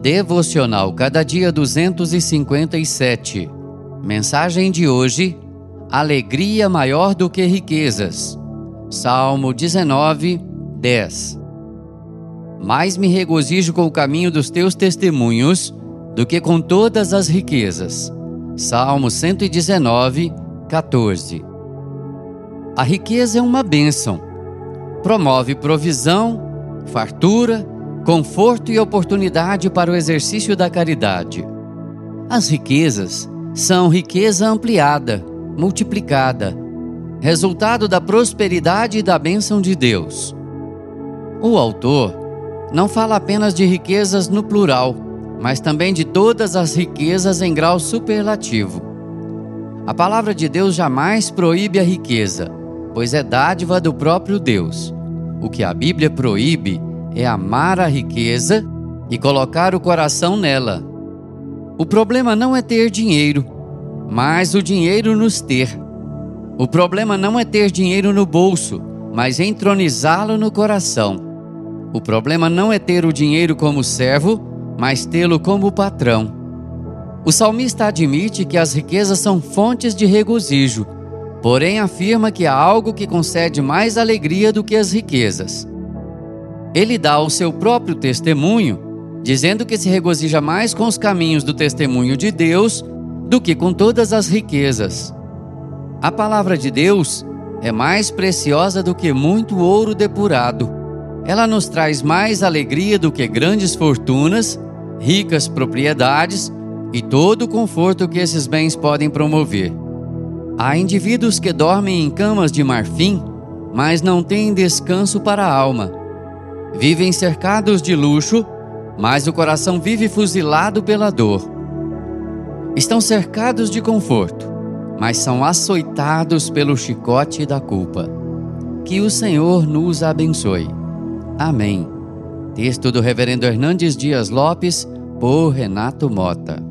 Devocional Cada Dia 257. Mensagem de hoje: Alegria maior do que riquezas. Salmo 19, 10. Mais me regozijo com o caminho dos teus testemunhos do que com todas as riquezas. Salmo 119, 14. A riqueza é uma bênção. Promove provisão, fartura, conforto e oportunidade para o exercício da caridade. As riquezas são riqueza ampliada, multiplicada, resultado da prosperidade e da bênção de Deus. O autor não fala apenas de riquezas no plural, mas também de todas as riquezas em grau superlativo. A palavra de Deus jamais proíbe a riqueza, pois é dádiva do próprio Deus. O que a Bíblia proíbe é amar a riqueza e colocar o coração nela. O problema não é ter dinheiro, mas o dinheiro nos ter. O problema não é ter dinheiro no bolso, mas entronizá-lo no coração. O problema não é ter o dinheiro como servo, mas tê-lo como patrão. O salmista admite que as riquezas são fontes de regozijo, porém afirma que há algo que concede mais alegria do que as riquezas. Ele dá o seu próprio testemunho, dizendo que se regozija mais com os caminhos do testemunho de Deus do que com todas as riquezas. A palavra de Deus é mais preciosa do que muito ouro depurado. Ela nos traz mais alegria do que grandes fortunas, ricas propriedades e todo o conforto que esses bens podem promover. Há indivíduos que dormem em camas de marfim, mas não têm descanso para a alma. Vivem cercados de luxo, mas o coração vive fuzilado pela dor. Estão cercados de conforto, mas são açoitados pelo chicote da culpa. Que o Senhor nos abençoe. Amém. Texto do Reverendo Hernandes Dias Lopes, por Renato Mota.